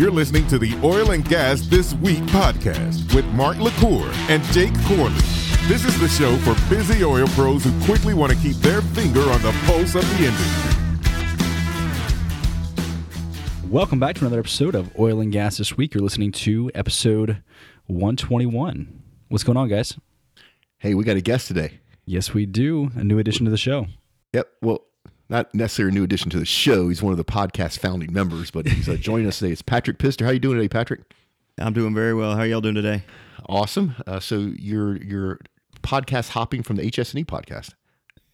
You're listening to the Oil and Gas This Week podcast with Mark LaCour and Jake Corley. This is the show for busy oil pros who quickly want to keep their finger on the pulse of the industry. Welcome back to another episode of Oil and Gas This Week. You're listening to episode 121. What's going on, guys? Hey, we got a guest today. Yes, we do. A new addition to the show. Yep. Well, not necessarily a new addition to the show. He's one of the podcast founding members, but he's uh, joining us today. It's Patrick Pistor. How you doing today, Patrick? I'm doing very well. How are y'all doing today? Awesome. Uh, so you're you're podcast hopping from the HSNE podcast.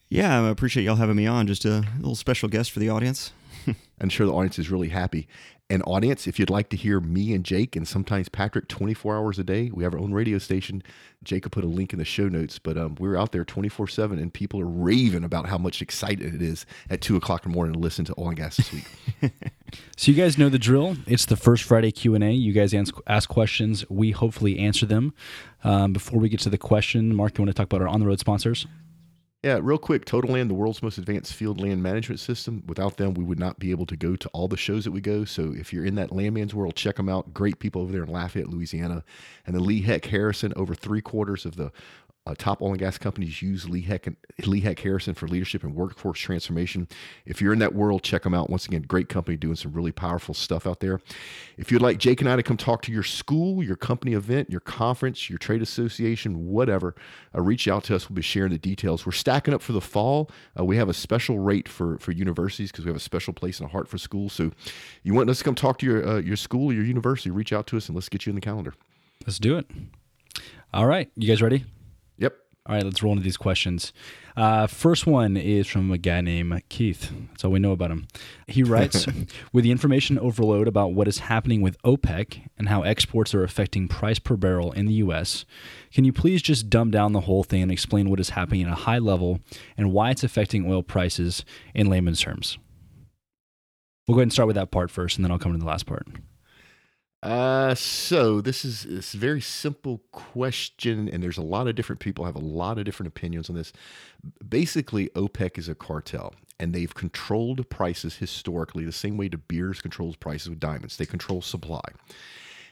Yeah, I appreciate y'all having me on. Just a little special guest for the audience. I'm sure the audience is really happy. And audience, if you'd like to hear me and Jake and sometimes Patrick 24 hours a day, we have our own radio station. Jake will put a link in the show notes, but um, we're out there 24 seven and people are raving about how much excited it is at two o'clock in the morning to listen to Oil and Gas this week. so you guys know the drill. It's the first Friday Q&A. You guys ask questions. We hopefully answer them. Um, before we get to the question, Mark, you want to talk about our on-the-road sponsors? Yeah, real quick, Total Land, the world's most advanced field land management system. Without them, we would not be able to go to all the shows that we go. So if you're in that landman's world, check them out. Great people over there in Lafayette, Louisiana. And the Lee Hecht Harrison, over three quarters of the uh, top oil and gas companies use Lee Hecht, and, Lee Hecht Harrison for leadership and workforce transformation. If you're in that world, check them out. Once again, great company doing some really powerful stuff out there. If you'd like Jake and I to come talk to your school, your company event, your conference, your trade association, whatever, uh, reach out to us. We'll be sharing the details. We're stacking up for the fall. Uh, we have a special rate for, for universities because we have a special place in the heart for schools. So you want us to come talk to your, uh, your school or your university, reach out to us and let's get you in the calendar. Let's do it. All right. You guys ready? All right, let's roll into these questions. Uh, first one is from a guy named Keith. That's all we know about him. He writes With the information overload about what is happening with OPEC and how exports are affecting price per barrel in the U.S., can you please just dumb down the whole thing and explain what is happening at a high level and why it's affecting oil prices in layman's terms? We'll go ahead and start with that part first, and then I'll come to the last part. Uh, so this is this very simple question, and there's a lot of different people have a lot of different opinions on this. Basically, OPEC is a cartel, and they've controlled prices historically the same way De Beers controls prices with diamonds. They control supply.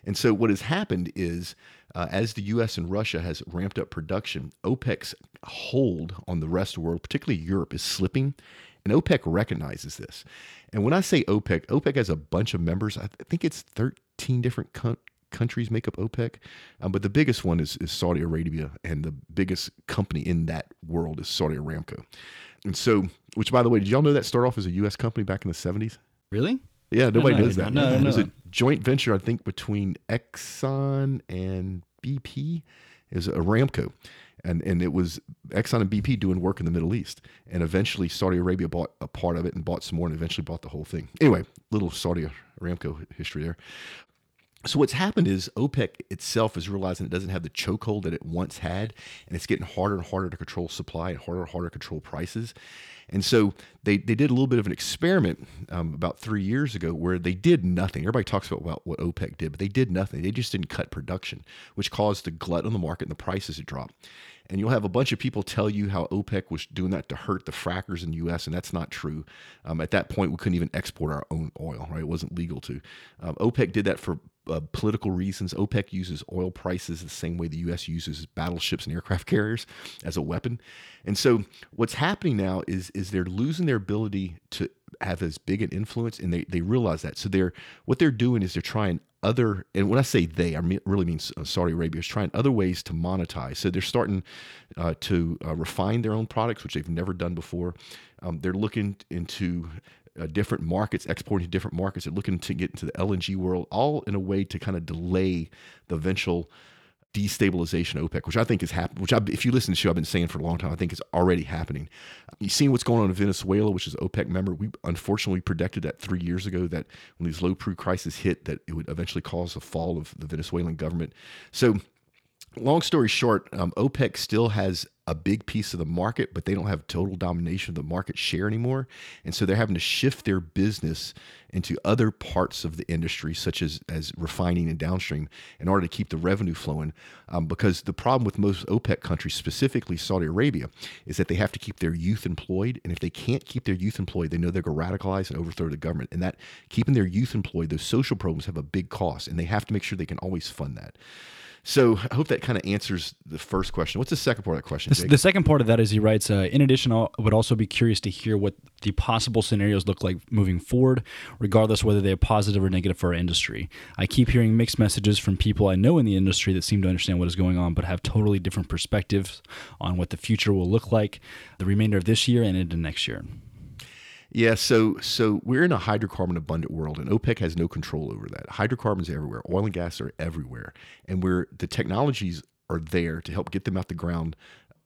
And so what has happened is, uh, as the U.S. and Russia has ramped up production, OPEC's hold on the rest of the world, particularly Europe, is slipping, and OPEC recognizes this. And when I say OPEC, OPEC has a bunch of members. I think it's 13 different co- countries make up OPEC. Um, but the biggest one is, is Saudi Arabia, and the biggest company in that world is Saudi Aramco. And so, which by the way, did y'all know that started off as a U.S. company back in the 70s? Really? Yeah, nobody knows that. No, no, it was a joint venture, I think, between Exxon and BP. Is Aramco and and it was Exxon and BP doing work in the Middle East, and eventually Saudi Arabia bought a part of it and bought some more, and eventually bought the whole thing. Anyway, little Saudi Aramco history there. So what's happened is OPEC itself is realizing it doesn't have the chokehold that it once had, and it's getting harder and harder to control supply and harder and harder to control prices. And so they, they did a little bit of an experiment um, about three years ago where they did nothing. Everybody talks about, what OPEC did, but they did nothing. They just didn't cut production, which caused the glut on the market and the prices to drop. And you'll have a bunch of people tell you how OPEC was doing that to hurt the frackers in the U.S., and that's not true. Um, at that point, we couldn't even export our own oil, right? It wasn't legal to. Um, OPEC did that for uh, political reasons. OPEC uses oil prices the same way the U.S. uses battleships and aircraft carriers as a weapon. And so what's happening now is is they're losing their ability to have as big an influence, and they, they realize that. So they're what they're doing is they're trying other, and when I say they, I mean, really mean Saudi Arabia is trying other ways to monetize. So they're starting uh, to uh, refine their own products, which they've never done before. Um, they're looking into uh, different markets, exporting to different markets. They're looking to get into the LNG world, all in a way to kind of delay the eventual destabilization OPEC, which I think is happening. Which I, if you listen to the show, I've been saying for a long time, I think it's already happening. You've seen what's going on in Venezuela, which is OPEC member. We unfortunately predicted that three years ago that when these low crude crisis hit, that it would eventually cause a fall of the Venezuelan government. So long story short, um, OPEC still has a big piece of the market, but they don't have total domination of the market share anymore. And so they're having to shift their business into other parts of the industry, such as, as refining and downstream, in order to keep the revenue flowing. Um, because the problem with most OPEC countries, specifically Saudi Arabia, is that they have to keep their youth employed. And if they can't keep their youth employed, they know they're going to radicalize and overthrow the government. And that keeping their youth employed, those social programs have a big cost, and they have to make sure they can always fund that. So I hope that kind of answers the first question. What's the second part of that question? The, the second part of that is he writes, uh, in addition, I would also be curious to hear what the possible scenarios look like moving forward, regardless whether they are positive or negative for our industry. I keep hearing mixed messages from people I know in the industry that seem to understand what is going on, but have totally different perspectives on what the future will look like the remainder of this year and into next year. Yeah, so so we're in a hydrocarbon abundant world, and OPEC has no control over that. Hydrocarbons are everywhere, oil and gas are everywhere, and we're the technologies are there to help get them out the ground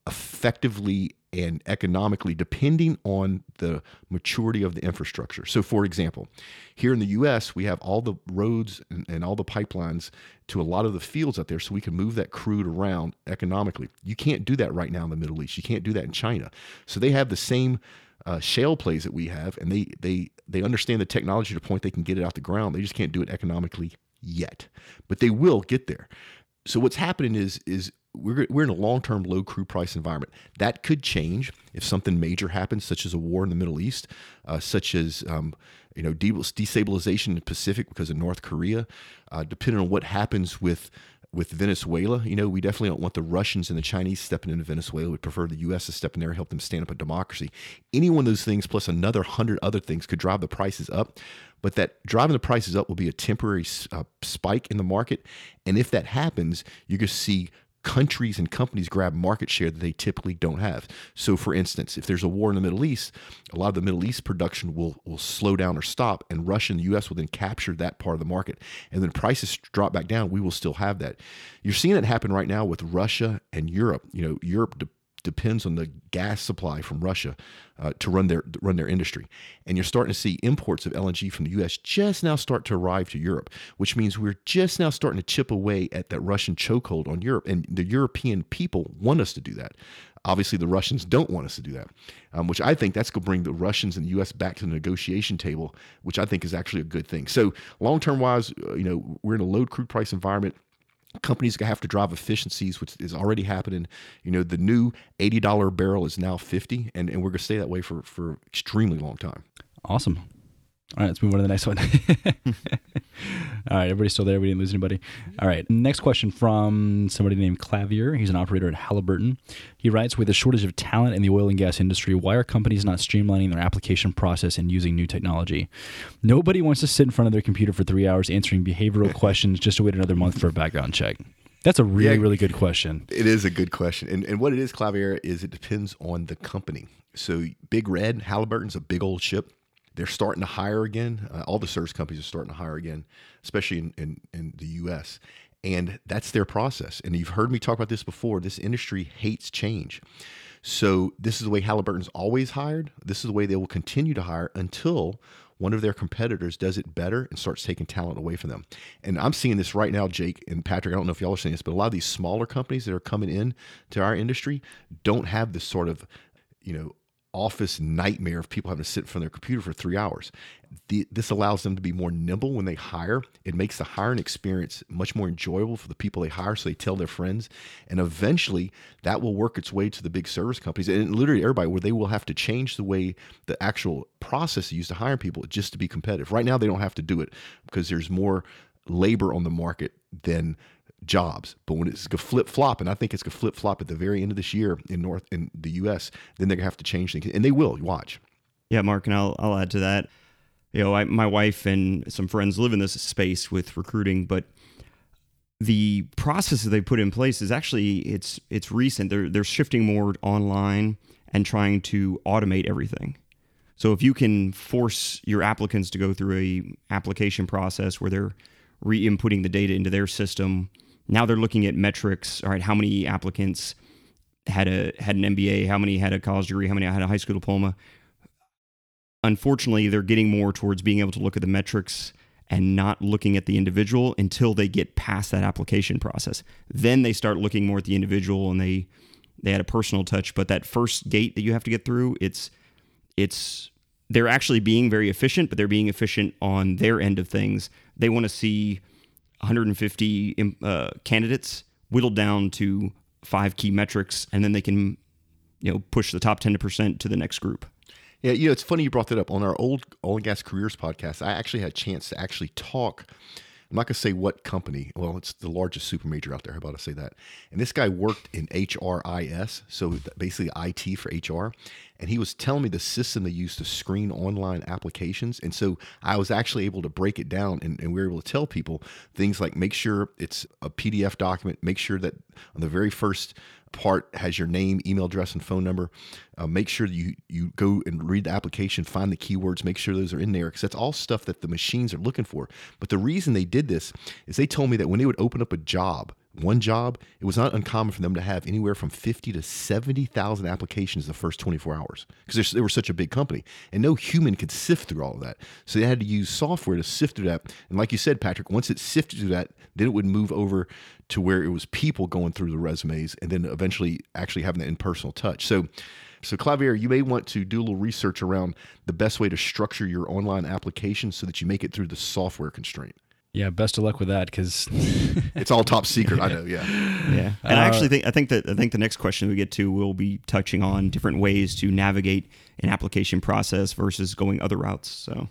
effectively and economically, depending on the maturity of the infrastructure. So, for example, here in the U.S., we have all the roads and, and all the pipelines to a lot of the fields out there, so we can move that crude around economically. You can't do that right now in the Middle East. You can't do that in China. So they have the same uh, shale plays that we have, and they they they understand the technology to the point they can get it out the ground. They just can't do it economically yet, but they will get there. So what's happening is is we're we're in a long term low crude price environment. That could change if something major happens, such as a war in the Middle East, uh, such as um, you know destabilization in the Pacific because of North Korea. Uh, depending on what happens with with Venezuela. You know, we definitely don't want the Russians and the Chinese stepping into Venezuela. We prefer the U.S. to step in there and help them stand up a democracy. Any one of those things, plus another hundred other things, could drive the prices up. But that driving the prices up will be a temporary uh, spike in the market. And if that happens, going to see countries and companies grab market share that they typically don't have. So, for instance, if there's a war in the Middle East, a lot of the Middle East production will, will slow down or stop, and Russia and the U.S. will then capture that part of the market. And then prices drop back down, we will still have that. You're seeing it happen right now with Russia and Europe. You know, Europe depends on the gas supply from Russia uh, to run their run their industry, and you're starting to see imports of LNG from the U.S. just now start to arrive to Europe, which means we're just now starting to chip away at that Russian chokehold on Europe, and the European people want us to do that. Obviously, the Russians don't want us to do that, um, which I think that's going to bring the Russians and the U.S. back to the negotiation table, which I think is actually a good thing. So, long term wise, uh, you know, we're in a low crude price environment companies have to drive efficiencies, which is already happening. You know, the new eighty dollar barrel is now fifty, and, and we're going to stay that way for for extremely long time. Awesome. All right, let's move on to the next one. All right, everybody's still there. We didn't lose anybody. All right, next question from somebody named Clavier. He's an operator at Halliburton. He writes With a shortage of talent in the oil and gas industry, why are companies not streamlining their application process and using new technology? Nobody wants to sit in front of their computer for three hours answering behavioral questions just to wait another month for a background check. That's a really, yeah, really good question. It is a good question. And, and what it is, Clavier, is it depends on the company. So, Big Red, Halliburton's a big old ship they're starting to hire again. Uh, all the service companies are starting to hire again, especially in, in, in the U.S. And that's their process. And you've heard me talk about this before. This industry hates change. So this is the way Halliburton's always hired. This is the way they will continue to hire until one of their competitors does it better and starts taking talent away from them. And I'm seeing this right now, Jake and Patrick. I don't know if y'all are seeing this, but a lot of these smaller companies that are coming in to our industry don't have this sort of, you know, office nightmare of people having to sit in front of their computer for three hours. The, this allows them to be more nimble when they hire. It makes the hiring experience much more enjoyable for the people they hire, so they tell their friends. And eventually, that will work its way to the big service companies and literally everybody, where they will have to change the way the actual process used to hire people just to be competitive. Right now, they don't have to do it because there's more labor on the market than jobs. But when it's going to flip flop, and I think it's going to flip flop at the very end of this year in North in the U.S., then they're going to have to change things, and they will. Watch. Yeah, Mark, and I'll I'll add to that. You know, I, my wife and some friends live in this space with recruiting, but the process that they put in place is actually it's it's recent. They're they're shifting more online and trying to automate everything. So if you can force your applicants to go through a application process where they're re-inputting the data into their system now they're looking at metrics. All right, how many applicants had a had an MBA? How many had a college degree? How many had a high school diploma? Unfortunately, they're getting more towards being able to look at the metrics and not looking at the individual until they get past that application process. Then they start looking more at the individual and they they had a personal touch, but that first gate that you have to get through, it's it's they're actually being very efficient, but they're being efficient on their end of things. They want to see 150 uh, candidates whittled down to five key metrics, and then they can, you know, push the top 10% to the next group. Yeah, you know, it's funny you brought that up. On our old Oil and Gas Careers podcast, I actually had a chance to actually talk I'm not going to say what company. Well, it's the largest super major out there. How about I say that? And this guy worked in HRIS, so basically IT for HR. And he was telling me the system they use to screen online applications. And so I was actually able to break it down and, and we were able to tell people things like make sure it's a PDF document, make sure that on the very first part has your name, email address, and phone number. Uh, make sure you you go and read the application, find the keywords, make sure those are in there because that's all stuff that the machines are looking for. But the reason they did this is they told me that when they would open up a job, one job, it was not uncommon for them to have anywhere from 50 to 70,000 applications the first 24 hours because they were such a big company. And no human could sift through all of that. So they had to use software to sift through that. And like you said, Patrick, once it sifted through that, then it would move over to where it was people going through the resumes and then eventually actually having that impersonal touch. So so, Clavier, you may want to do a little research around the best way to structure your online application so that you make it through the software constraint. Yeah, best of luck with that because it's all top secret. I know. Yeah, yeah. And uh, I actually think I think that I think the next question we get to will be touching on different ways to navigate an application process versus going other routes. So.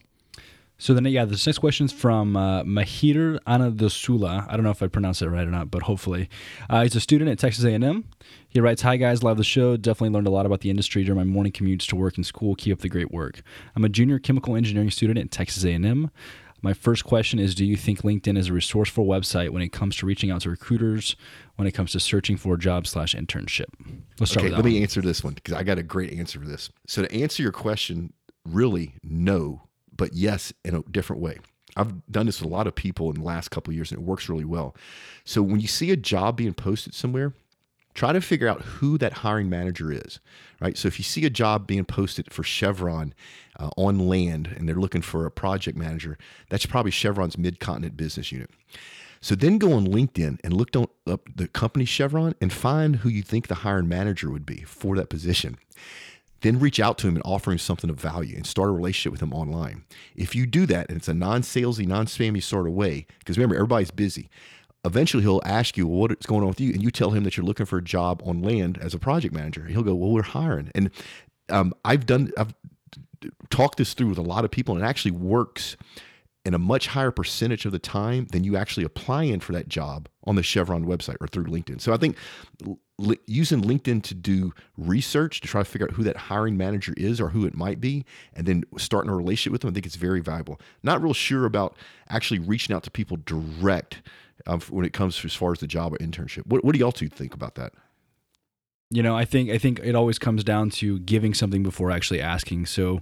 So then, yeah, this next question is from uh, Mahir Anadosula. I don't know if I pronounced it right or not, but hopefully, uh, he's a student at Texas A&M. He writes, "Hi guys, love the show. Definitely learned a lot about the industry during my morning commutes to work and school. Keep up the great work. I'm a junior chemical engineering student at Texas A&M. My first question is Do you think LinkedIn is a resourceful website when it comes to reaching out to recruiters, when it comes to searching for a job slash internship? Let's start with that. okay, let one. me answer this one because I got a great answer for this. So, to answer your question, really, no, but yes, in a different way. I've done this with a lot of people in the last couple years and it works really well. So, when you see a job being posted somewhere, try to figure out who that hiring manager is, right? So if you see a job being posted for Chevron uh, on land and they're looking for a project manager, that's probably Chevron's mid-continent business unit. So then go on LinkedIn and look on, up the company Chevron and find who you think the hiring manager would be for that position. Then reach out to him and offer him something of value and start a relationship with him online. If you do that and it's a non salesy, non spammy sort of way, because remember, everybody's busy eventually he'll ask you, well, what's going on with you? And you tell him that you're looking for a job on land as a project manager. He'll go, well, we're hiring. And um, I've done, I've talked this through with a lot of people and it actually works in a much higher percentage of the time than you actually apply in for that job on the Chevron website or through LinkedIn. So I think using LinkedIn to do research to try to figure out who that hiring manager is or who it might be, and then starting a relationship with them, I think it's very valuable. Not real sure about actually reaching out to people direct when it comes to as far as the job or internship. What, what do y'all two think about that? You know, I think I think it always comes down to giving something before actually asking. So,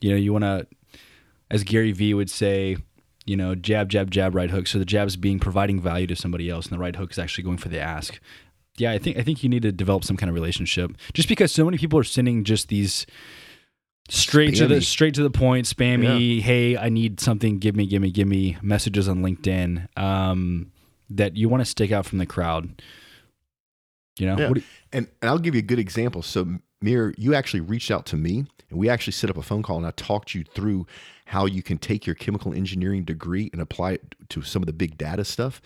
you know, you want to, as Gary Vee would say, you know, jab, jab, jab, right hook. So the jab is being providing value to somebody else, and the right hook is actually going for the ask. Yeah, I think I think you need to develop some kind of relationship. Just because so many people are sending just these straight spammy. to the straight to the point, spammy. Yeah. Hey, I need something. Give me, give me, give me. Messages on LinkedIn. Um, that you want to stick out from the crowd. You know, yeah. you, and, and I'll give you a good example. So, Mir, you actually reached out to me, and we actually set up a phone call, and I talked you through how you can take your chemical engineering degree and apply it to some of the big data stuff.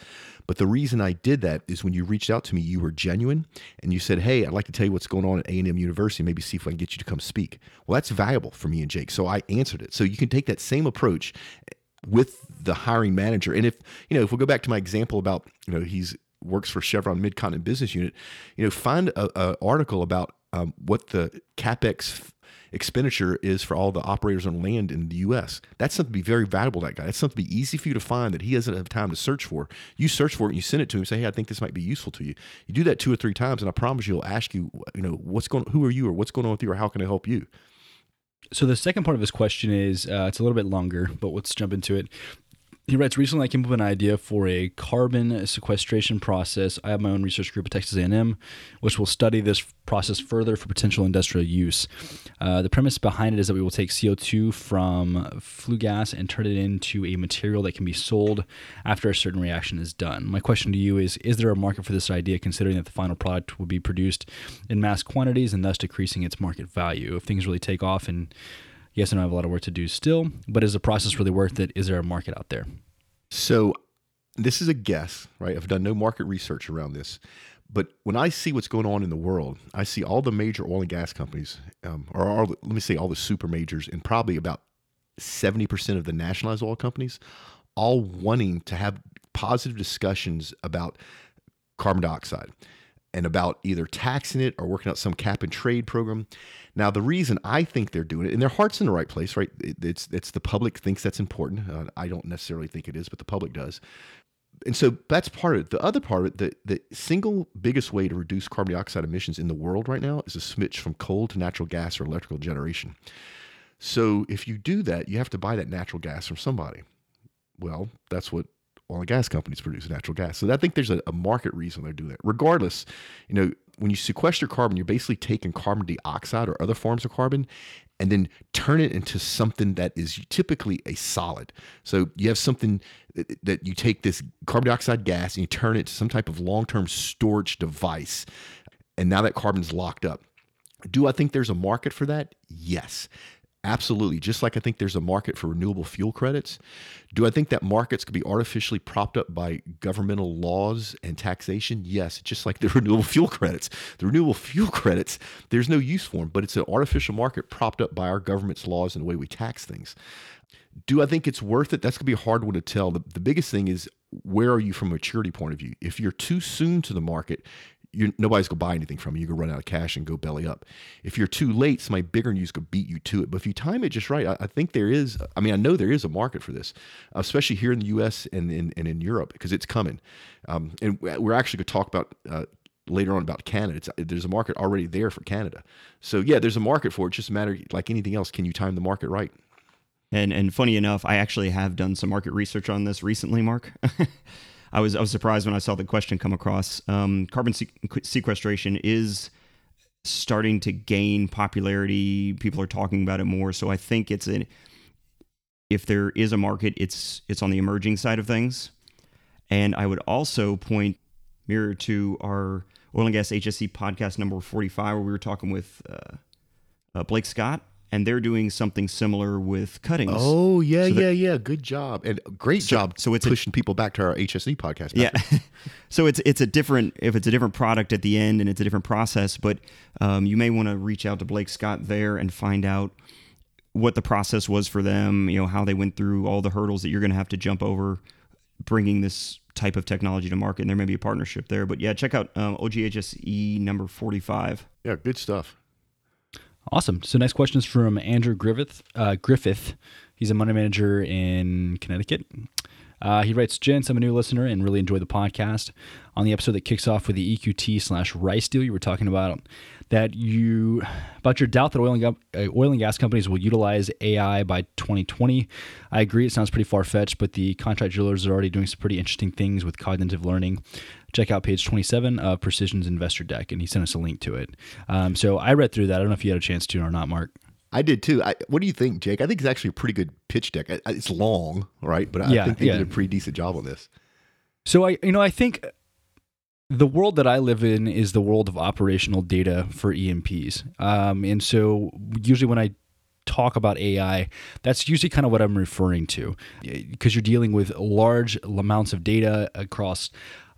But the reason I did that is when you reached out to me, you were genuine, and you said, "Hey, I'd like to tell you what's going on at A and M University. Maybe see if I can get you to come speak." Well, that's valuable for me and Jake, so I answered it. So you can take that same approach with the hiring manager. And if you know, if we go back to my example about you know he's works for Chevron Midcontinent Business Unit, you know, find a, a article about um, what the capex expenditure is for all the operators on land in the U.S. That's something to be very valuable. That guy. That's something to be easy for you to find that he doesn't have time to search for. You search for it and you send it to him. Say, hey, I think this might be useful to you. You do that two or three times, and I promise you, he'll ask you, you know, what's going, who are you, or what's going on with you, or how can I help you. So the second part of this question is uh, it's a little bit longer, but let's jump into it. He writes, recently I came up with an idea for a carbon sequestration process. I have my own research group at Texas A&M, which will study this process further for potential industrial use. Uh, the premise behind it is that we will take CO2 from flue gas and turn it into a material that can be sold after a certain reaction is done. My question to you is, is there a market for this idea considering that the final product will be produced in mass quantities and thus decreasing its market value? If things really take off and yes, I know I have a lot of work to do still, but is the process really worth it? Is there a market out there? So, this is a guess, right? I've done no market research around this. But when I see what's going on in the world, I see all the major oil and gas companies, um, or all, let me say all the super majors, and probably about 70% of the nationalized oil companies, all wanting to have positive discussions about carbon dioxide and about either taxing it or working out some cap and trade program. Now, the reason I think they're doing it, and their heart's in the right place, right? It's it's the public thinks that's important. Uh, I don't necessarily think it is, but the public does. And so that's part of it. The other part of it, the, the single biggest way to reduce carbon dioxide emissions in the world right now is a switch from coal to natural gas or electrical generation. So if you do that, you have to buy that natural gas from somebody. Well, that's what oil and gas companies produce natural gas. So I think there's a, a, market reason they're doing that. Regardless, you know, when you sequester carbon, you're basically taking carbon dioxide or other forms of carbon and then turn it into something that is typically a solid. So you have something that you take this carbon dioxide gas and you turn it to some type of long-term storage device. And now that carbon's locked up. Do I think there's a market for that? Yes. Absolutely. Just like I think there's a market for renewable fuel credits. Do I think that markets could be artificially propped up by governmental laws and taxation? Yes, just like the renewable fuel credits. The renewable fuel credits, there's no use for them, but it's an artificial market propped up by our government's laws and the way we tax things. Do I think it's worth it? That's going to be a hard one to tell. The, the biggest thing is where are you from a maturity point of view? If you're too soon to the market, you're, nobody's gonna buy anything from you. You can run out of cash and go belly up. If you're too late, somebody bigger than you's gonna beat you to it. But if you time it just right, I, I, think there is. I mean, I know there is a market for this, especially here in the U.S. and in and in Europe because it's coming. Um, and we're actually gonna talk about. Uh, later on about Canada. It's, there's a market already there for Canada. So yeah, there's a market for it. Just a matter like anything else. Can you time the market right? And and funny enough, I actually have done some market research on this recently, Mark. I was I was surprised when I saw the question come across. Um, carbon sequestration is starting to gain popularity. People are talking about it more. So I think it's a if there is a market, it's it's on the emerging side of things. And I would also point mirror to our oil and gas HSE podcast number forty five, where we were talking with uh, uh, Blake Scott and they're doing something similar with cuttings. Oh yeah, so yeah, yeah. Good job and great so, job. So it's pushing a, people back to our HSE podcast. Yeah. so it's it's a different if it's a different product at the end and it's a different process, but um, you may want to reach out to Blake Scott there and find out what the process was for them. You know how they went through all the hurdles that you're going to have to jump over, bringing this type of technology to market. And there may be a partnership there, but yeah, check out um, OGHSE number forty five. Yeah, good stuff. Awesome. So next question is from Andrew Griffith. Uh, Griffith. He's a money manager in Connecticut. Uh, he writes, Gents, I'm a new listener and really enjoy the podcast. On the episode that kicks off with the EQT slash Rice deal, you were talking about that you about your doubt that oil and, uh, oil and gas companies will utilize AI by 2020. I agree, it sounds pretty far fetched, but the contract drillers are already doing some pretty interesting things with cognitive learning check out page 27 of Precision's investor deck, and he sent us a link to it. Um, so I read through that. I don't know if you had a chance to or not, Mark. I did too. I, what do you think, Jake? I think it's actually a pretty good pitch deck. It's long, right? But I yeah, think they yeah. did a pretty decent job on this. So I, you know, I think the world that I live in is the world of operational data for E&Ps. Um, and so usually when I talk about AI, that's usually kind of what I'm referring to because you're dealing with large amounts of data across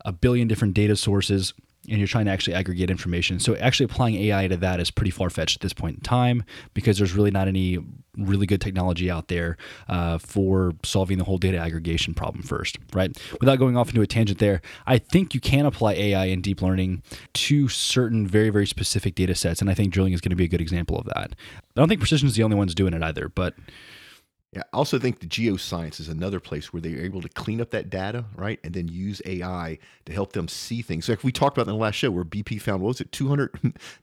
a billion different data sources and you're trying to actually aggregate information. So actually applying AI to that is pretty far fetched at this point in time because there's really not any really good technology out there uh, for solving the whole data aggregation problem first, right? Without going off into a tangent there, I think you can apply AI and deep learning to certain very, very specific data sets. And I think drilling is going to be a good example of that. I don't think Precision is the only ones doing it either, but Yeah, I also think the geoscience is another place where they're able to clean up that data, right, and then use AI to help them see things. Like we talked about in the last show, where BP found what was it, two hundred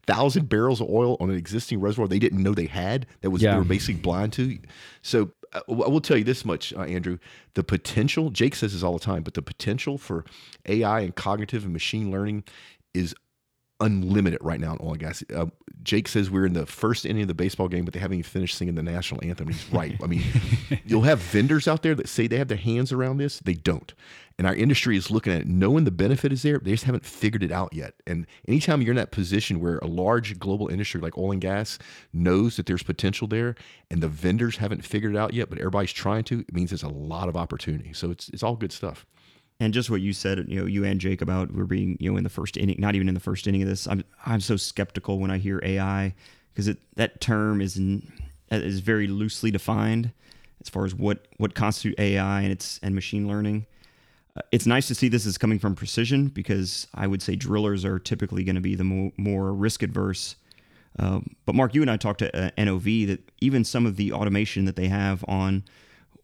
thousand barrels of oil on an existing reservoir they didn't know they had that was Yeah. they were basically blind to. So uh, I will tell you this much, uh, Andrew: the potential. Jake says this all the time, but the potential for AI and cognitive and machine learning is unlimited right now in oil and gas. Uh, Jake says we're in the first inning of the baseball game, but they haven't even finished singing the national anthem. He's right. I mean, you'll have vendors out there that say they have their hands around this. They don't. And our industry is looking at it, knowing the benefit is there. They just haven't figured it out yet. And anytime you're in that position where a large global industry like oil and gas knows that there's potential there and the vendors haven't figured it out yet, but everybody's trying to, it means there's a lot of opportunity. So it's, it's all good stuff. And just what you said, you know, you and Jake about we're being, you know, in the first inning, not even in the first inning of this. I'm I'm so skeptical when I hear AI because it that term is is very loosely defined as far as what what constitute AI and it's and machine learning. Uh, it's nice to see this is coming from Precision because I would say drillers are typically going to be the more, more risk adverse. Um, but Mark, you and I talked to uh, NOV that even some of the automation that they have on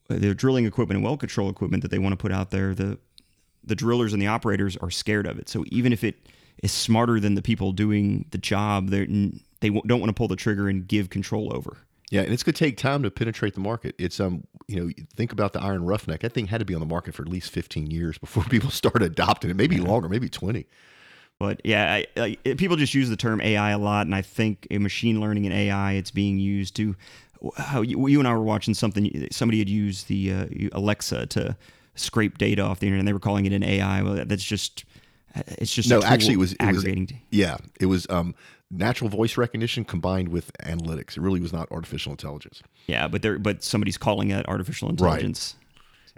their drilling equipment and well control equipment that they want to put out there, the the drillers and the operators are scared of it. So even if it is smarter than the people doing the job, they they don't want to pull the trigger and give control over. Yeah, and it's going to take time to penetrate the market. It's um, you know, think about the Iron Roughneck. That thing had to be on the market for at least 15 years before people started adopting it. Maybe longer, maybe 20. But yeah, I, I, people just use the term AI a lot, and I think in machine learning and AI, it's being used to. How you, you and I were watching something. Somebody had used the uh, Alexa to scrape data off the internet. and They were calling it an AI. Well, that's just it's just No, actually, it was it was aggregating. yeah, it was um, natural voice recognition combined with analytics. It really was not artificial intelligence. yeah, but there, but somebody's calling it artificial intelligence.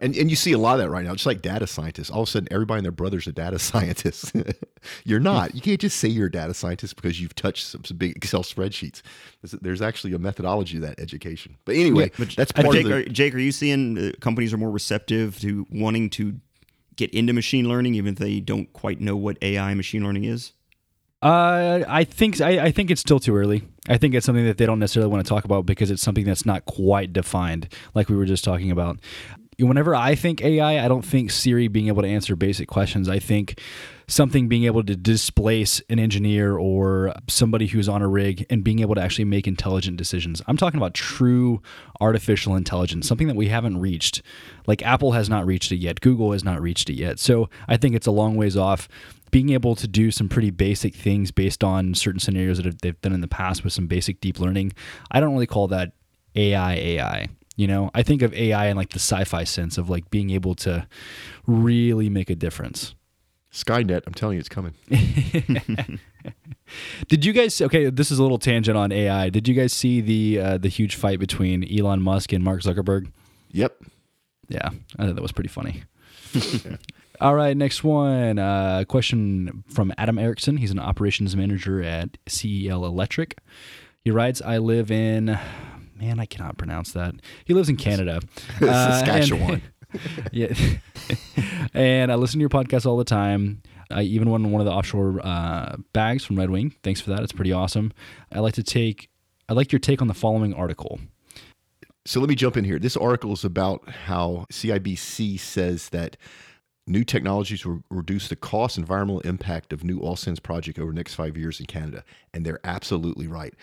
And and you see a lot of that right now, just like data scientists. All of a sudden, everybody and their brother's a data scientist. you're not. You can't just say you're a data scientist because you've touched some, some big Excel spreadsheets. There's, there's actually a methodology to that education. But anyway, But that's uh, part Jake, of the. are, Jake, are you seeing uh, companies are more receptive to wanting to get into machine learning, even if they don't quite know what AI machine learning is? Uh, I think I, I think it's still too early. I think it's something that they don't necessarily want to talk about because it's something that's not quite defined, like we were just talking about. Whenever I think AI, I don't think Siri being able to answer basic questions. I think something being able to displace an engineer or somebody who's on a rig and being able to actually make intelligent decisions. I'm talking about true artificial intelligence, something that we haven't reached. Like Apple has not reached it yet, Google has not reached it yet. So I think it's a long ways off being able to do some pretty basic things based on certain scenarios that they've done in the past with some basic deep learning. I don't really call that AI AI. You know, I think of AI in like the sci-fi sense of like being able to really make a difference. Skynet, I'm telling you, it's coming. Did you guys? Okay, this is a little tangent on AI. Did you guys see the uh, the huge fight between Elon Musk and Mark Zuckerberg? Yep. Yeah, I thought that was pretty funny. All right, next one. Uh, question from Adam Erickson. He's an operations manager at CEL Electric. He writes, "I live in." Man, I cannot pronounce that. He lives in Canada. Uh, and- Saskatchewan. yeah. and I listen to your podcast all the time. I even won one of the offshore uh, bags from Red Wing. Thanks for that. It's pretty awesome. I like to take. I like your take on the following article. So let me jump in here. This article is about how CIBC says that new technologies will reduce the cost environmental impact of new oil sands project over the next five years in Canada. And they're absolutely right.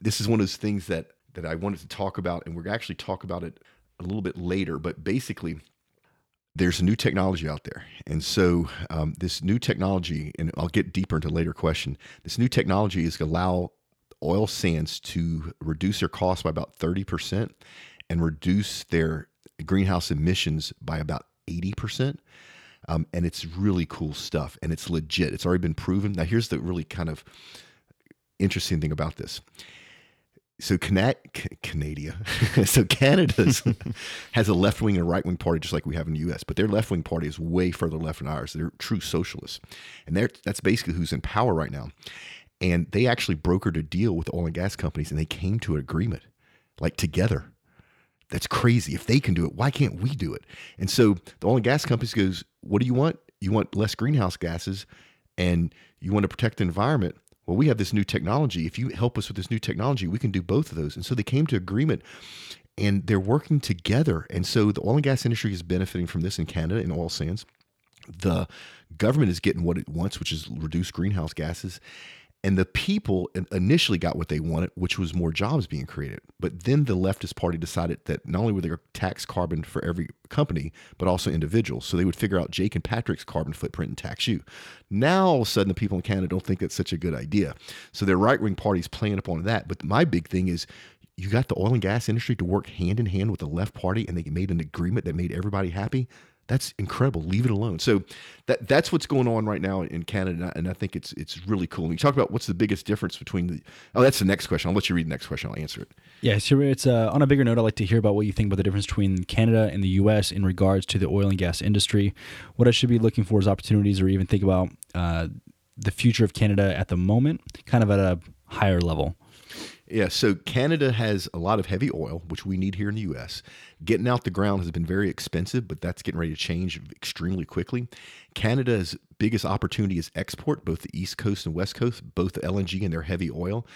This is one of those things that that I wanted to talk about, and we're actually talk about it a little bit later. But basically, there's a new technology out there. And so um, this new technology, and I'll get deeper into later question, this new technology is going to allow oil sands to reduce their cost by about 30% and reduce their greenhouse emissions by about 80%. Um, and it's really cool stuff and it's legit. It's already been proven. Now, here's the really kind of interesting thing about this. So, Cana- C- Canada, so Canada's has a left wing and right wing party just like we have in the U.S., but their left wing party is way further left than ours. They're true socialists, and they're, that's basically who's in power right now. And they actually brokered a deal with oil and gas companies, and they came to an agreement, like together. That's crazy. If they can do it, why can't we do it? And so the oil and gas companies goes, "What do you want? You want less greenhouse gases, and you want to protect the environment." Well, we have this new technology. If you help us with this new technology, we can do both of those. And so they came to agreement, and they're working together. And so the oil and gas industry is benefiting from this in Canada in oil sands. The government is getting what it wants, which is reduced greenhouse gases. And the people initially got what they wanted, which was more jobs being created. But then the leftist party decided that not only would they tax carbon for every company, but also individuals. So they would figure out Jake and Patrick's carbon footprint and tax you. Now, all of a sudden, the people in Canada don't think that's such a good idea. So their right wing party is playing upon that. But my big thing is you got the oil and gas industry to work hand in hand with the left party and they made an agreement that made everybody happy that's incredible. Leave it alone. So that that's what's going on right now in Canada, and I think it's it's really cool. And you talk about what's the biggest difference between the. Oh, that's the next question. I'll let you read the next question. I'll answer it. Yeah, so it's uh, on a bigger note. I'd like to hear about what you think about the difference between Canada and the U.S. in regards to the oil and gas industry. What I should be looking for is opportunities, or even think about uh, the future of Canada at the moment, kind of at a higher level. Yeah, so Canada has a lot of heavy oil, which we need here in the US. Getting out the ground has been very expensive, but that's getting ready to change extremely quickly. Canada's biggest opportunity is export, both the East Coast and West Coast, both LNG and their heavy oil.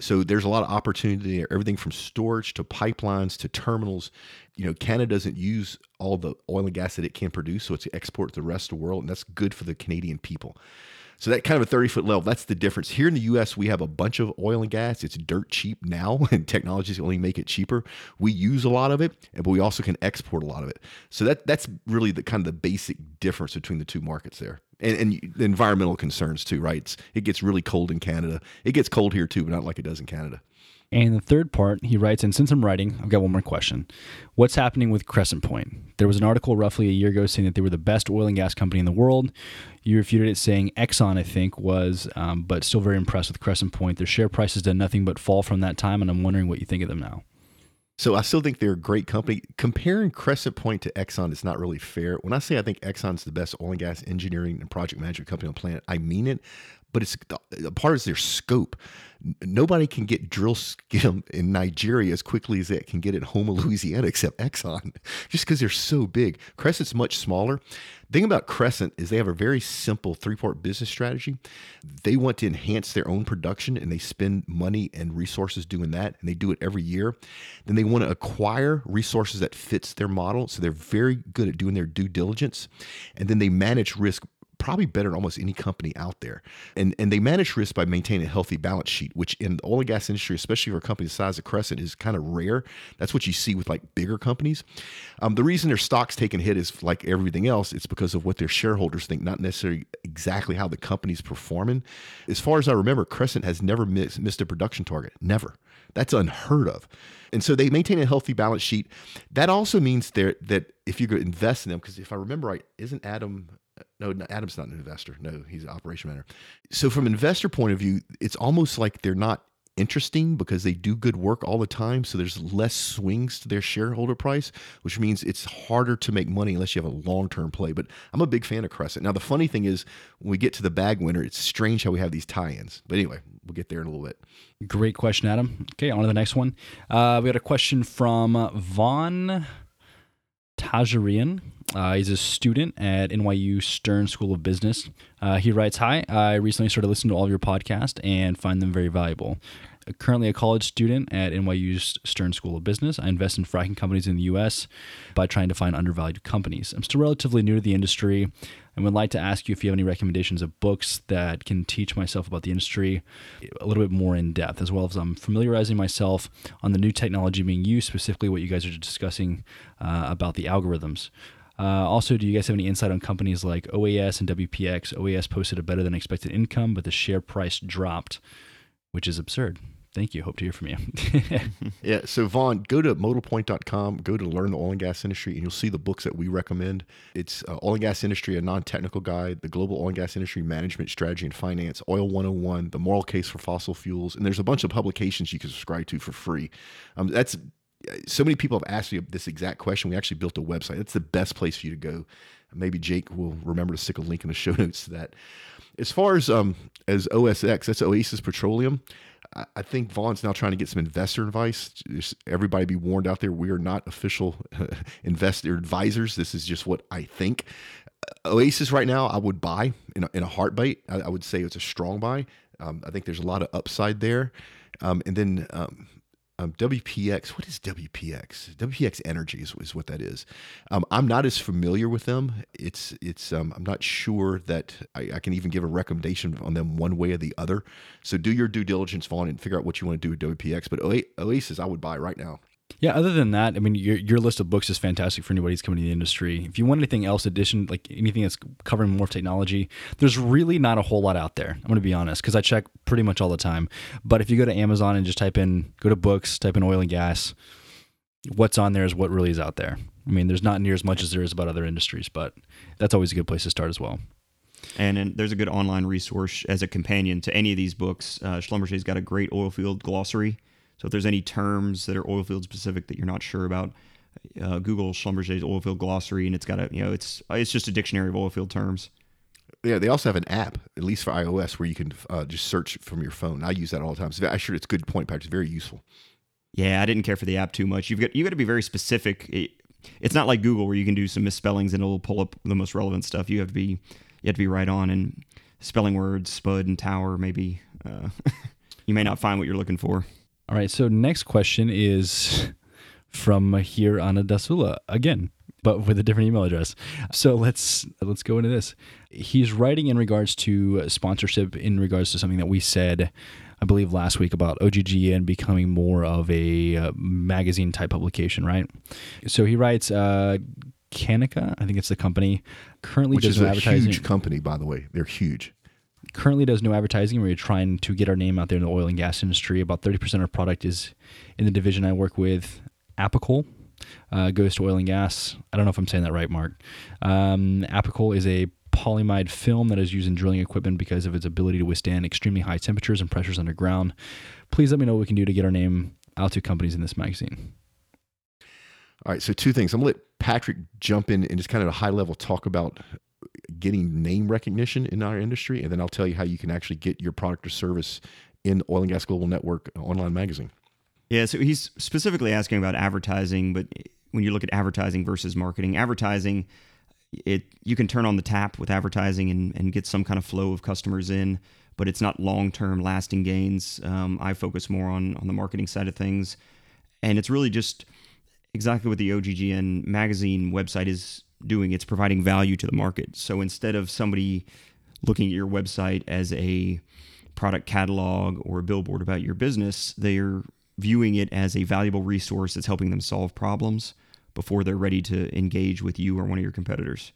So there's a lot of opportunity there, everything from storage to pipelines to terminals. You know, Canada doesn't use all the oil and gas that it can produce, so it's export to the rest of the world, and that's good for the Canadian people. So that kind of a 30 foot level, that's the difference. Here in the US, we have a bunch of oil and gas. It's dirt cheap now, and technologies only make it cheaper. We use a lot of it, but we also can export a lot of it. So that that's really the kind of the basic difference between the two markets there. And, and the environmental concerns too, right? It's, it gets really cold in Canada. It gets cold here too, but not like it does in Canada. And the third part, he writes, and since I'm writing, I've got one more question. What's happening with Crescent Point? There was an article roughly a year ago saying that they were the best oil and gas company in the world. You refuted it saying Exxon, I think, was, um, but still very impressed with Crescent Point. Their share price has done nothing but fall from that time, and I'm wondering what you think of them now. So I still think they're a great company. Comparing Crescent Point to Exxon is not really fair. When I say I think Exxon's the best oil and gas engineering and project management company on planet, I mean it. But it's a part of their scope nobody can get drill skim in Nigeria as quickly as it can get at Houma, Louisiana, except Exxon, just because they're so big. Crescent's much smaller. The thing about Crescent is they have a very simple three part business strategy. They want to enhance their own production and they spend money and resources doing that, and they do it every year. Then they want to acquire resources that fits their model. So they're very good at doing their due diligence. And then they manage risk probably better than almost any company out there. And and they manage risk by maintaining a healthy balance sheet, which in the oil and gas industry, especially for a company the size of Crescent, is kind of rare. That's what you see with like bigger companies. Um, the reason their stocks take a hit is like everything else, it's because of what their shareholders think, not necessarily exactly how the company's performing. As far as I remember, Crescent has never missed, missed a production target. Never. That's unheard of. And so they maintain a healthy balance sheet. That also means that if you invest in them, because if I remember right, isn't Adam no, Adam's not an investor. No, he's an operation manager. So from investor point of view, it's almost like they're not interesting because they do good work all the time. So there's less swings to their shareholder price, which means it's harder to make money unless you have a long term play. But I'm a big fan of Crescent. Now, the funny thing is, when we get to the bag winner, it's strange how we have these tie ins. But anyway, we'll get there in a little bit. Great question, Adam. Okay, on to the next one. Uh, we got a question from Vaughn Tajarian. Uh, he's a student at NYU Stern School of Business. Uh, he writes Hi, I recently started listening to all of your podcasts and find them very valuable. Currently a college student at NYU's Stern School of Business. I invest in fracking companies in the U.S. by trying to find undervalued companies. I'm still relatively new to the industry and would like to ask you if you have any recommendations of books that can teach myself about the industry a little bit more in depth, as well as I'm familiarizing myself on the new technology being used, specifically what you guys are discussing uh, about the algorithms. Uh, also, do you guys have any insight on companies like OAS and WPX? OAS posted a better than expected income, but the share price dropped, which is absurd. Thank you. Hope to hear from you. yeah. So, Vaughn, go to modalpoint.com, go to learn the oil and gas industry, and you'll see the books that we recommend. It's uh, Oil and Gas Industry, a non technical guide, the Global Oil and Gas Industry Management Strategy and Finance, Oil 101, The Moral Case for Fossil Fuels. And there's a bunch of publications you can subscribe to for free. Um, that's so many people have asked me this exact question. We actually built a website. That's the best place for you to go. Maybe Jake will remember to stick a link in the show notes to that. As far as um, as OSX, that's Oasis Petroleum. I think Vaughn's now trying to get some investor advice. Just everybody be warned out there, we are not official investor advisors. This is just what I think. Oasis right now, I would buy in a, in a heartbeat. I, I would say it's a strong buy. Um, I think there's a lot of upside there. Um, and then um, Um, WPX, what is WPX? WPX Energy is, is what that is. Um, I'm not as familiar with them. It's it's um, I'm not sure that I, I, can even give a recommendation on them one way or the other. So do your due diligence, Vaughn, and figure out what you want to do with WPX. But Oasis, I would buy right now. Yeah, other than that, I mean, your, your list of books is fantastic for anybody who's coming to the industry. If you want anything else, addition, like anything that's covering more technology, there's really not a whole lot out there. I'm going to be honest, because I check pretty much all the time. But if you go to Amazon and just type in, go to books, type in oil and gas, what's on there is what really is out there. I mean, there's not near as much as there is about other industries, but that's always a good place to start as well. And, and there's a good online resource as a companion to any of these books. Uh, Schlumberger's got a great oil field glossary so if there's any terms that are oil field specific that you're not sure about, uh, Google Schlumberger's oil field glossary, and it's got a you know it's it's just a dictionary of oil field terms. Yeah, they also have an app, at least for iOS, where you can uh, just search from your phone. I use that all the time. So I sure it's a good point, Patrick. It's very useful. Yeah, I didn't care for the app too much. You've got you got to be very specific. It, it's not like Google where you can do some misspellings and it'll pull up the most relevant stuff. You have to be you have to be right on and spelling words, spud and tower. Maybe uh, you may not find what you're looking for. All right. So next question is from here Anna Dasula again, but with a different email address. So let's let's go into this. He's writing in regards to sponsorship, in regards to something that we said, I believe last week about OGGN becoming more of a uh, magazine type publication, right? So he writes. Uh, Kaneka, I think it's the company, currently Which does is a advertising. huge company, by the way. They're huge currently does no advertising. We're trying to get our name out there in the oil and gas industry. About 30% of our product is in the division I work with, Apical. Uh, goes to oil and gas. I don't know if I'm saying that right, Mark. Um, Apical is a polyimide film that is used in drilling equipment because of its ability to withstand extremely high temperatures and pressures underground. Please let me know what we can do to get our name out to companies in this magazine. All right, so two things. I'm gonna let Patrick jump in and just kind of a high level talk about getting name recognition in our industry, and then I'll tell you how you can actually get your product or service in Oil and Gas Global Network online magazine. Yeah, so he's specifically asking about advertising, but when you look at advertising versus marketing, advertising, it you can turn on the tap with advertising and, and get some kind of flow of customers in, but it's not long term lasting gains. Um, I focus more on on the marketing side of things, and it's really just exactly what the OGGN magazine website is doing. It's providing value to the market. So instead of somebody looking at your website as a product catalog or a billboard about your business, they're viewing it as a valuable resource that's helping them solve problems before they're ready to engage with you or one of your competitors.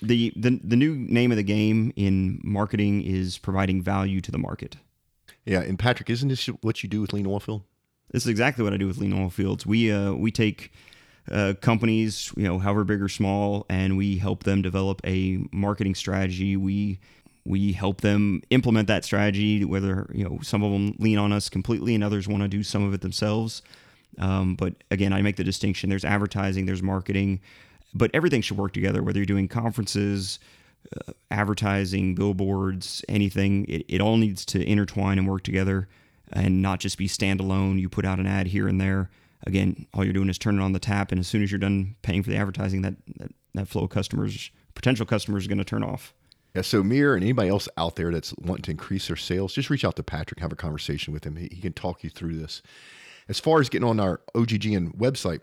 The, the, the new name of the game in marketing is providing value to the market. Yeah, and Patrick, isn't this what you do with Lean Oilfield? This is exactly what I do with Lean Oilfields. We uh, we take uh, companies, you know, however big or small, and we help them develop a marketing strategy. We we help them implement that strategy. Whether you know some of them lean on us completely, and others want to do some of it themselves. Um, but again, I make the distinction: there's advertising, there's marketing, but everything should work together. Whether you're doing conferences, uh, advertising, billboards, anything, it, it all needs to intertwine and work together, and not just be standalone. You put out an ad here and there again, all you're doing is turning on the tap, and as soon as you're done paying for the advertising, that that, that flow of customers, potential customers, is going to turn off. Yeah, so Mir and anybody else out there that's wanting to increase their sales, just reach out to Patrick, have a conversation with him. He, he can talk you through this. As far as getting on our OGGN website,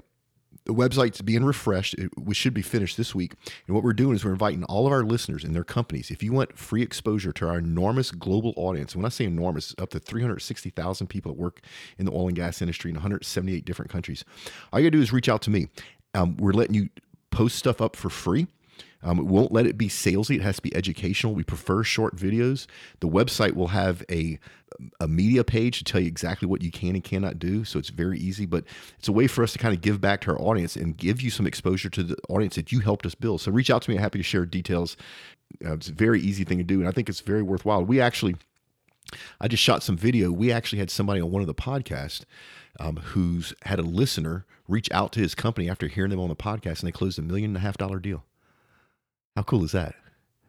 the website's being refreshed. It, we should be finished this week. And what we're doing is we're inviting all of our listeners and their companies. If you want free exposure to our enormous global audience, when I say enormous, up to 360,000 people that work in the oil and gas industry in 178 different countries, all you gotta do is reach out to me. Um, we're letting you post stuff up for free. Um, it won't let it be salesy. It has to be educational. We prefer short videos. The website will have a a media page to tell you exactly what you can and cannot do. So it's very easy, but it's a way for us to kind of give back to our audience and give you some exposure to the audience that you helped us build. So reach out to me. I'm happy to share details. Uh, it's a very easy thing to do, and I think it's very worthwhile. We actually, I just shot some video. We actually had somebody on one of the podcasts um, who's had a listener reach out to his company after hearing them on the podcast, and they closed a million and a half dollar deal. How cool is that?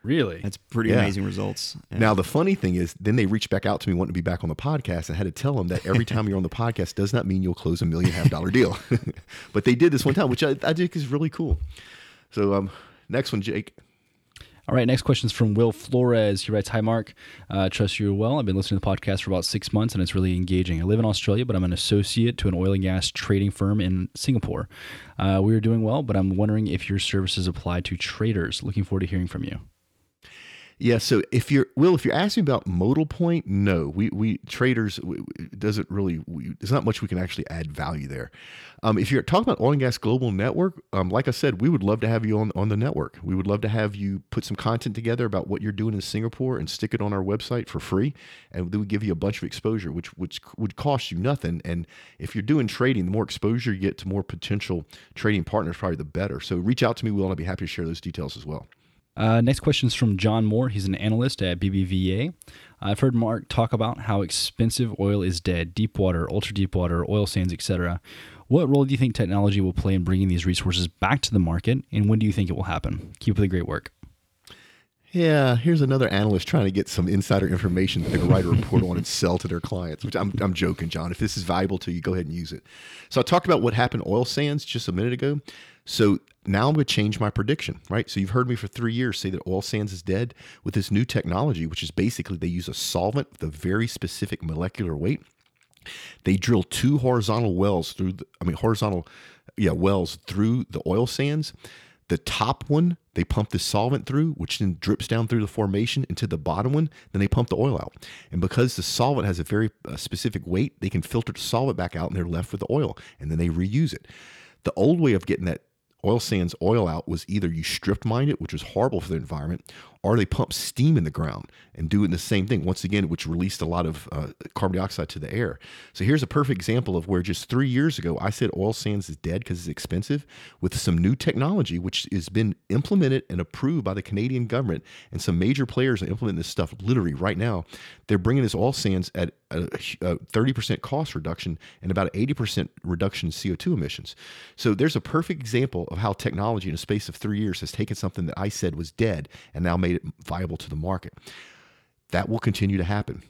Really? That's pretty yeah. amazing results. Yeah. Now, the funny thing is, then they reached back out to me wanting to be back on the podcast. I had to tell them that every time you're on the podcast does not mean you'll close a million half dollar deal. but they did this one time, which I, I think is really cool. So, um, next one, Jake. All right, next question is from Will Flores. He writes, "Hi Mark, uh, trust you well. I've been listening to the podcast for about six months, and it's really engaging. I live in Australia, but I'm an associate to an oil and gas trading firm in Singapore. Uh, we are doing well, but I'm wondering if your services apply to traders. Looking forward to hearing from you." Yeah. So if you're Will, if you're asking about modal point, no, we we traders we, it doesn't really. We, there's not much we can actually add value there. Um, if you're talking about oil and gas global network, um, like I said, we would love to have you on on the network. We would love to have you put some content together about what you're doing in Singapore and stick it on our website for free, and then we give you a bunch of exposure, which which would cost you nothing. And if you're doing trading, the more exposure you get to more potential trading partners, probably the better. So reach out to me, Will, and I'll be happy to share those details as well. Uh, next question is from John Moore. He's an analyst at BBVA. I've heard Mark talk about how expensive oil is dead, deep water, ultra deep water, oil sands, etc. What role do you think technology will play in bringing these resources back to the market, and when do you think it will happen? Keep up the great work. Yeah, here's another analyst trying to get some insider information that they can write a report on and sell to their clients. Which I'm, I'm joking, John. If this is valuable to you, go ahead and use it. So I talked about what happened oil sands just a minute ago. So now I'm going to change my prediction, right? So you've heard me for three years say that oil sands is dead with this new technology, which is basically they use a solvent with a very specific molecular weight. They drill two horizontal wells through, the, I mean, horizontal, yeah, wells through the oil sands. The top one, they pump the solvent through, which then drips down through the formation into the bottom one. Then they pump the oil out. And because the solvent has a very uh, specific weight, they can filter the solvent back out and they're left with the oil. And then they reuse it. The old way of getting that oil sands oil out was either you stripped mined it, which was horrible for the environment, or they pump steam in the ground and doing the same thing once again, which released a lot of uh, carbon dioxide to the air. So here's a perfect example of where just three years ago I said oil sands is dead because it's expensive. With some new technology, which has been implemented and approved by the Canadian government, and some major players are implementing this stuff literally right now. They're bringing this oil sands at a, a 30% cost reduction and about an 80% reduction in CO2 emissions. So there's a perfect example of how technology in a space of three years has taken something that I said was dead and now made it viable to the market. That will continue to happen.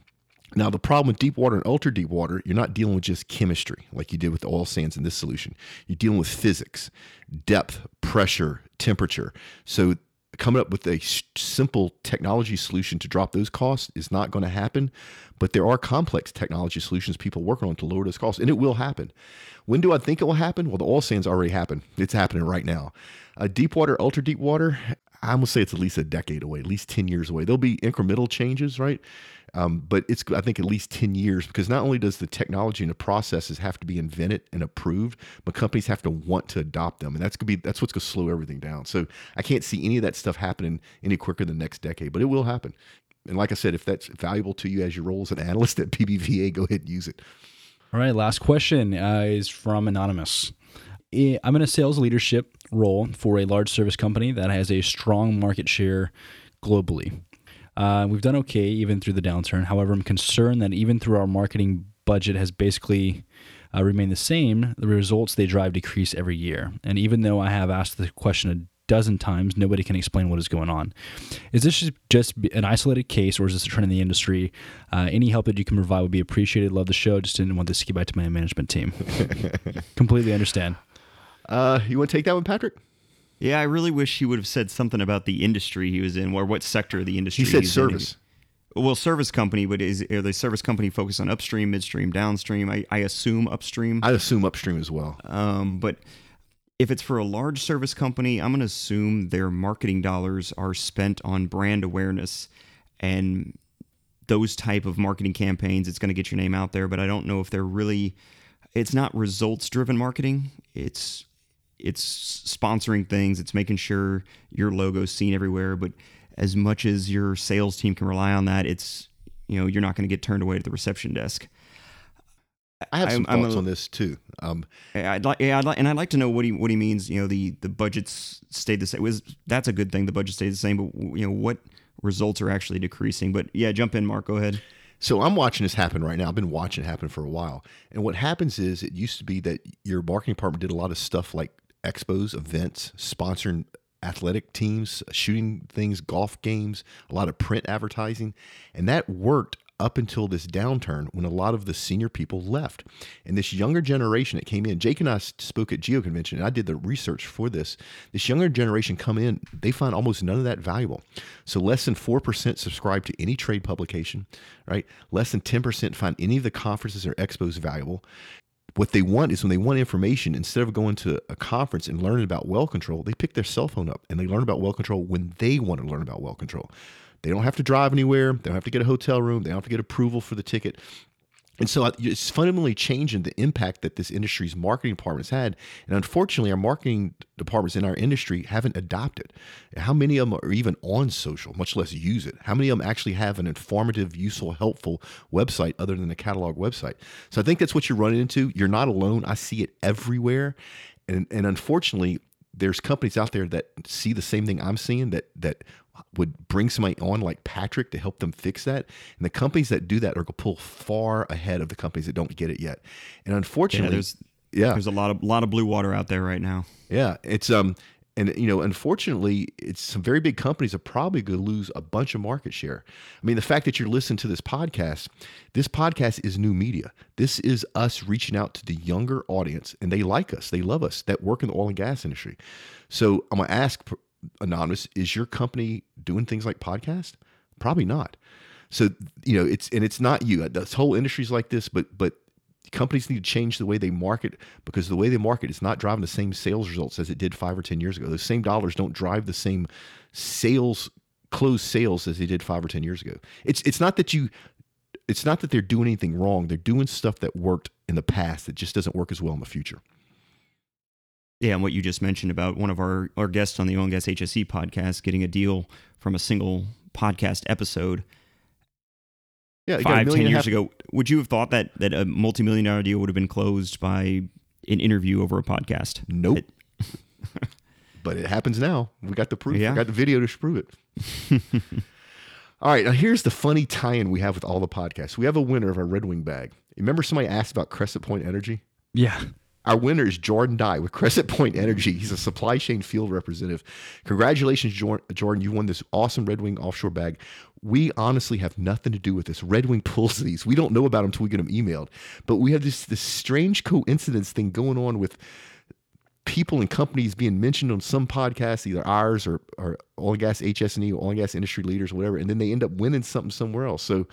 Now, the problem with deep water and ultra deep water, you're not dealing with just chemistry like you did with the oil sands in this solution. You're dealing with physics, depth, pressure, temperature. So, coming up with a simple technology solution to drop those costs is not going to happen. But there are complex technology solutions people working on to lower those costs, and it will happen. When do I think it will happen? Well, the oil sands already happened. It's happening right now. Uh, deep water, ultra deep water, I'm gonna say it's at least a decade away, at least 10 years away. There'll be incremental changes, right? Um, but it's I think at least 10 years because not only does the technology and the processes have to be invented and approved, but companies have to want to adopt them, and that's gonna be that's what's gonna slow everything down. So I can't see any of that stuff happening any quicker than the next decade, but it will happen. And like I said, if that's valuable to you as your role as an analyst at BBVA, go ahead and use it. All right, last question uh, is from Anonymous. I'm in a sales leadership role for a large service company that has a strong market share globally. Uh, we've done okay even through the downturn. However, I'm concerned that even through our marketing budget has basically uh, remained the same, the results they drive decrease every year. And even though I have asked the question a dozen times, nobody can explain what is going on. Is this just an isolated case, or is this a trend in the industry? Uh, any help that you can provide would be appreciated. Love the show. Just didn't want this to get back to my management team. Completely understand. Uh, you want to take that one, Patrick? Yeah, I really wish he would have said something about the industry he was in, or what sector of the industry. He said service. In. Well, service company, but is are the service company focused on upstream, midstream, downstream? I, I assume upstream. I assume upstream as well. Um, but if it's for a large service company, I'm going to assume their marketing dollars are spent on brand awareness and those type of marketing campaigns. It's going to get your name out there, but I don't know if they're really. It's not results driven marketing. It's it's sponsoring things, it's making sure your logo's seen everywhere. But as much as your sales team can rely on that, it's you know you're not going to get turned away at the reception desk. I have some I'm, thoughts I'm a, on this too. Um, I'd like, yeah, I'd like, and I'd like to know what he what he means. You know, the the budgets stayed the same. Was that's a good thing? The budget stayed the same, but you know what results are actually decreasing. But yeah, jump in, Mark. Go ahead. So I'm watching this happen right now. I've been watching it happen for a while. And what happens is it used to be that your marketing department did a lot of stuff like expos, events, sponsoring athletic teams, shooting things, golf games, a lot of print advertising. And that worked up until this downturn when a lot of the senior people left. And this younger generation that came in, Jake and I spoke at Geo Convention, and I did the research for this. This younger generation come in, they find almost none of that valuable. So less than 4% subscribe to any trade publication, right? Less than 10% find any of the conferences or expos valuable what they want is when they want information, instead of going to a conference and learning about well control, they pick their cell phone up and they learn about well control when they want to learn about well control. They don't have to drive anywhere. They don't have to get a hotel room. They don't have to get approval for the ticket. And so uh, it's fundamentally changing the impact that this industry's marketing departments had. And unfortunately, our marketing departments in our industry haven't adopted. How many of them are even on social, much less use it? How many of them actually have an informative, useful, helpful website other than the catalog website? So I think that's what you're running into. You're not alone. I see it everywhere. And, and unfortunately, there's companies out there that see the same thing I'm seeing that that would bring somebody on like Patrick to help them fix that. And the companies that do that are going to pull far ahead of the companies that don't get it yet. And unfortunately, Yeah, there's yeah, there's a lot of lot of blue water out there right now. yeah, it's um, and you know, unfortunately, it's some very big companies are probably going to lose a bunch of market share. I mean, the fact that you're listening to this podcast, this podcast is new media. This is us reaching out to the younger audience, and they like us, they love us that work in the oil and gas industry. So I'm going to ask anonymous, is your company doing things like podcast? Probably not. So you know, it's and it's not you. This whole industry's like this, but but companies need to change the way they market because the way they market is not driving the same sales results as it did five or ten years ago. Those same dollars don't drive the same sales closed sales as they did five or ten years ago. It's it's not that you it's not that they're doing anything wrong. They're doing stuff that worked in the past that just doesn't work as well in the future. Yeah, and what you just mentioned about one of our, our guests on the Oil and Gas HSE podcast getting a deal from a single podcast episode Yeah, you got a five, ten years half- ago. Would you have thought that that a multi-million dollar deal would have been closed by an interview over a podcast? Nope. It- but it happens now. We got the proof. Yeah. We got the video to prove it. all right. Now here's the funny tie-in we have with all the podcasts. We have a winner of our Red Wing bag. Remember somebody asked about Crescent Point Energy? Yeah. Our winner is Jordan Dye with Crescent Point mm-hmm. Energy. He's a supply chain field representative. Congratulations, Jordan. You won this awesome Red Wing offshore bag. We honestly have nothing to do with this. Red Wing pulls these. We don't know about them until we get them emailed. But we have this, this strange coincidence thing going on with people and companies being mentioned on some podcasts, either ours or, or oil and gas HS&E, oil and gas industry leaders, whatever, and then they end up winning something somewhere else. So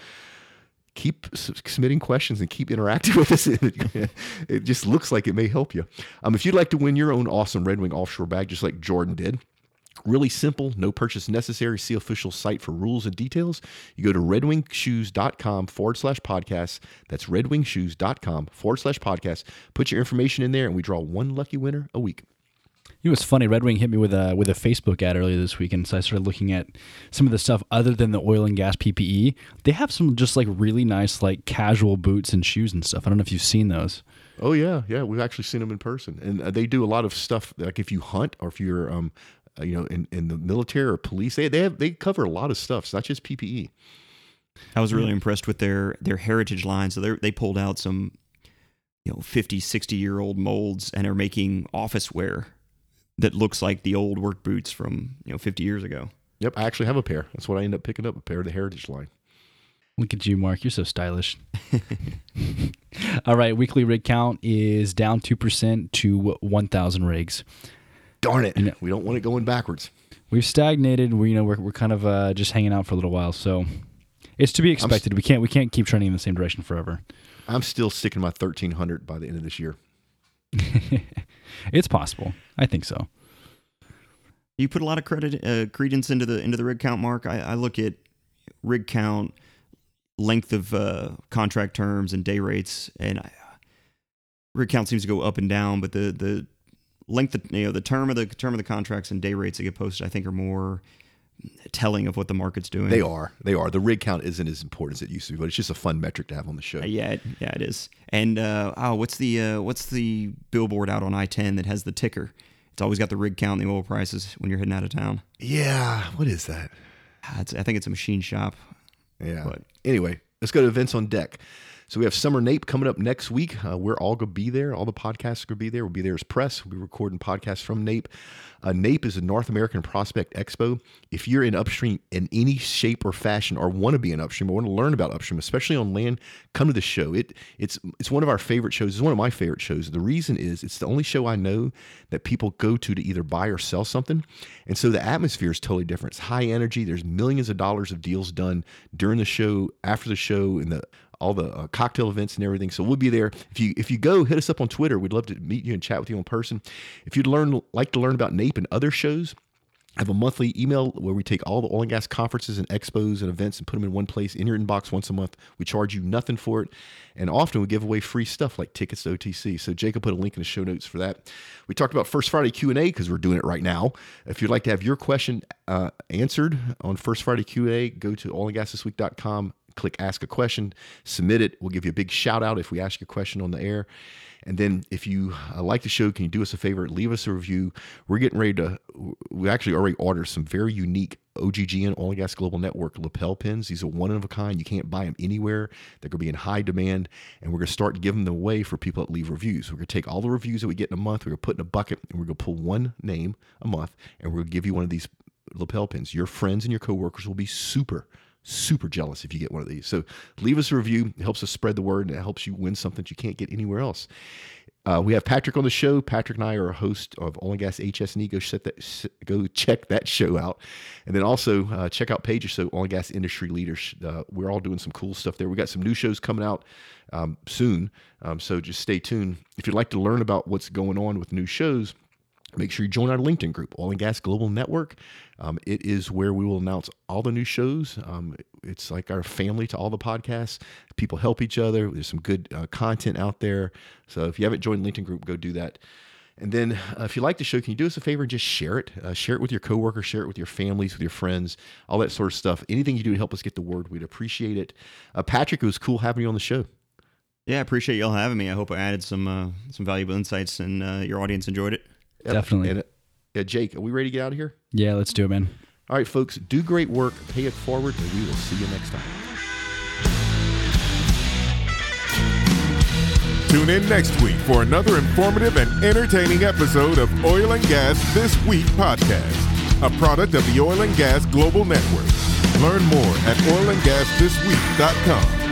keep submitting questions and keep interacting with us. it just looks like it may help you. Um, if you'd like to win your own awesome Red Wing offshore bag, just like Jordan did, Really simple, no purchase necessary. See official site for rules and details. You go to redwingshoes.com forward slash podcast. That's redwingshoes.com forward slash podcast. Put your information in there and we draw one lucky winner a week. You was funny. Red Wing hit me with a with a Facebook ad earlier this week, and so I started looking at some of the stuff other than the oil and gas PPE. They have some just like really nice like casual boots and shoes and stuff. I don't know if you've seen those. Oh yeah, yeah. We've actually seen them in person, and uh, they do a lot of stuff. Like if you hunt or if you're, um, uh, you know, in, in the military or police, they they have they cover a lot of stuff. It's not just. PPE. I was really impressed with their their heritage line. So they they pulled out some you know 50, 60 year old molds and are making office wear that looks like the old work boots from you know 50 years ago. Yep, I actually have a pair. That's what I end up picking up a pair of the Heritage line. Look at you, Mark. You're so stylish. All right, weekly rig count is down two percent to one thousand rigs. Darn it, You know- we don't want it going backwards. We've stagnated. We you know we're, we're kind of uh, just hanging out for a little while, so it's to be expected. we can't we can't keep trending in the same direction forever. I'm still sticking my 1300 by the end of this year. it's possible. I think so. You put a lot of credit uh, credence into the into the rig count, Mark. I, I look at rig count, length of uh, contract terms, and day rates, and I, rig count seems to go up and down. But the the length, of, you know, the term of the term of the contracts and day rates that get posted, I think, are more telling of what the market's doing. They are. They are. The rig count isn't as important as it used to be, but it's just a fun metric to have on the show. Uh, yeah, it, yeah, it is. And uh, oh, what's the uh, what's the billboard out on I ten that has the ticker? It's always got the rig count and the oil prices when you're heading out of town. Yeah. What is that? Ah, It's, I think it's a machine shop. Yeah. But- Anyway, let's go to events on deck. So we have Summer NAPE coming up next week. Uh, we're all going to be there. All the podcasts are going to be there. We'll be there as press. We'll be recording podcasts from NAPE. Uh, NAPE is a North American Prospect Expo. If you're in upstream in any shape or fashion, or want to be in upstream, or want to learn about upstream, especially on land, come to the show. It it's it's one of our favorite shows. It's one of my favorite shows. The reason is it's the only show I know that people go to to either buy or sell something, and so the atmosphere is totally different. It's high energy. There's millions of dollars of deals done during the show, after the show, in the all the uh, cocktail events and everything. So we'll be there. If you if you go, hit us up on Twitter. We'd love to meet you and chat with you in person. If you'd learn like to learn about NAPE and other shows, I have a monthly email where we take all the oil and gas conferences and expos and events and put them in one place in your inbox once a month. We charge you nothing for it. And often we give away free stuff like tickets to OTC. So Jacob put a link in the show notes for that. We talked about First Friday Q&A because we're doing it right now. If you'd like to have your question uh, answered on First Friday Q&A, go to oilandgasthisweek.com click ask a question, submit it. We'll give you a big shout out if we ask your question on the air. And then if you uh, like the show, can you do us a favor? Leave us a review. We're getting ready to, we actually already ordered some very unique OGGN Oil and Gas Global Network lapel pins. These are one of a kind. You can't buy them anywhere. They're going to be in high demand. And we're going to start giving them away for people that leave reviews. We're going to take all the reviews that we get in a month, we're going to put in a bucket, and we're going to pull one name a month, and we're going to give you one of these lapel pins. Your friends and your coworkers will be super super jealous if you get one of these. So leave us a review. It helps us spread the word and it helps you win something that you can't get anywhere else. Uh, we have Patrick on the show. Patrick and I are a host of Oil and Gas HS&E. Go, set that, go check that show out. And then also uh, check out Pages So Oil and Gas Industry Leaders. Uh, we're all doing some cool stuff there. We got some new shows coming out um, soon. Um, so just stay tuned. If you'd like to learn about what's going on with new shows, make sure you join our LinkedIn group, Oil and Gas Global Network. Um, it is where we will announce all the new shows. Um, it's like our family to all the podcasts. People help each other. There's some good uh, content out there. So if you haven't joined LinkedIn group, go do that. And then, uh, if you like the show, can you do us a favor and just share it? Uh, share it with your coworkers, share it with your families, with your friends, all that sort of stuff. Anything you do to help us get the word, we'd appreciate it. Uh, Patrick, it was cool having you on the show. Yeah, I appreciate y'all having me. I hope I added some uh, some valuable insights and uh, your audience enjoyed it. Yep. Definitely. And, uh, Jake, are we ready to get out of here? Yeah, let's do it, man. All right, folks, do great work, pay it forward, and we will see you next time. Tune in next week for another informative and entertaining episode of Oil and Gas This Week podcast, a product of the Oil and Gas Global Network. Learn more at oilandgasthisweek.com.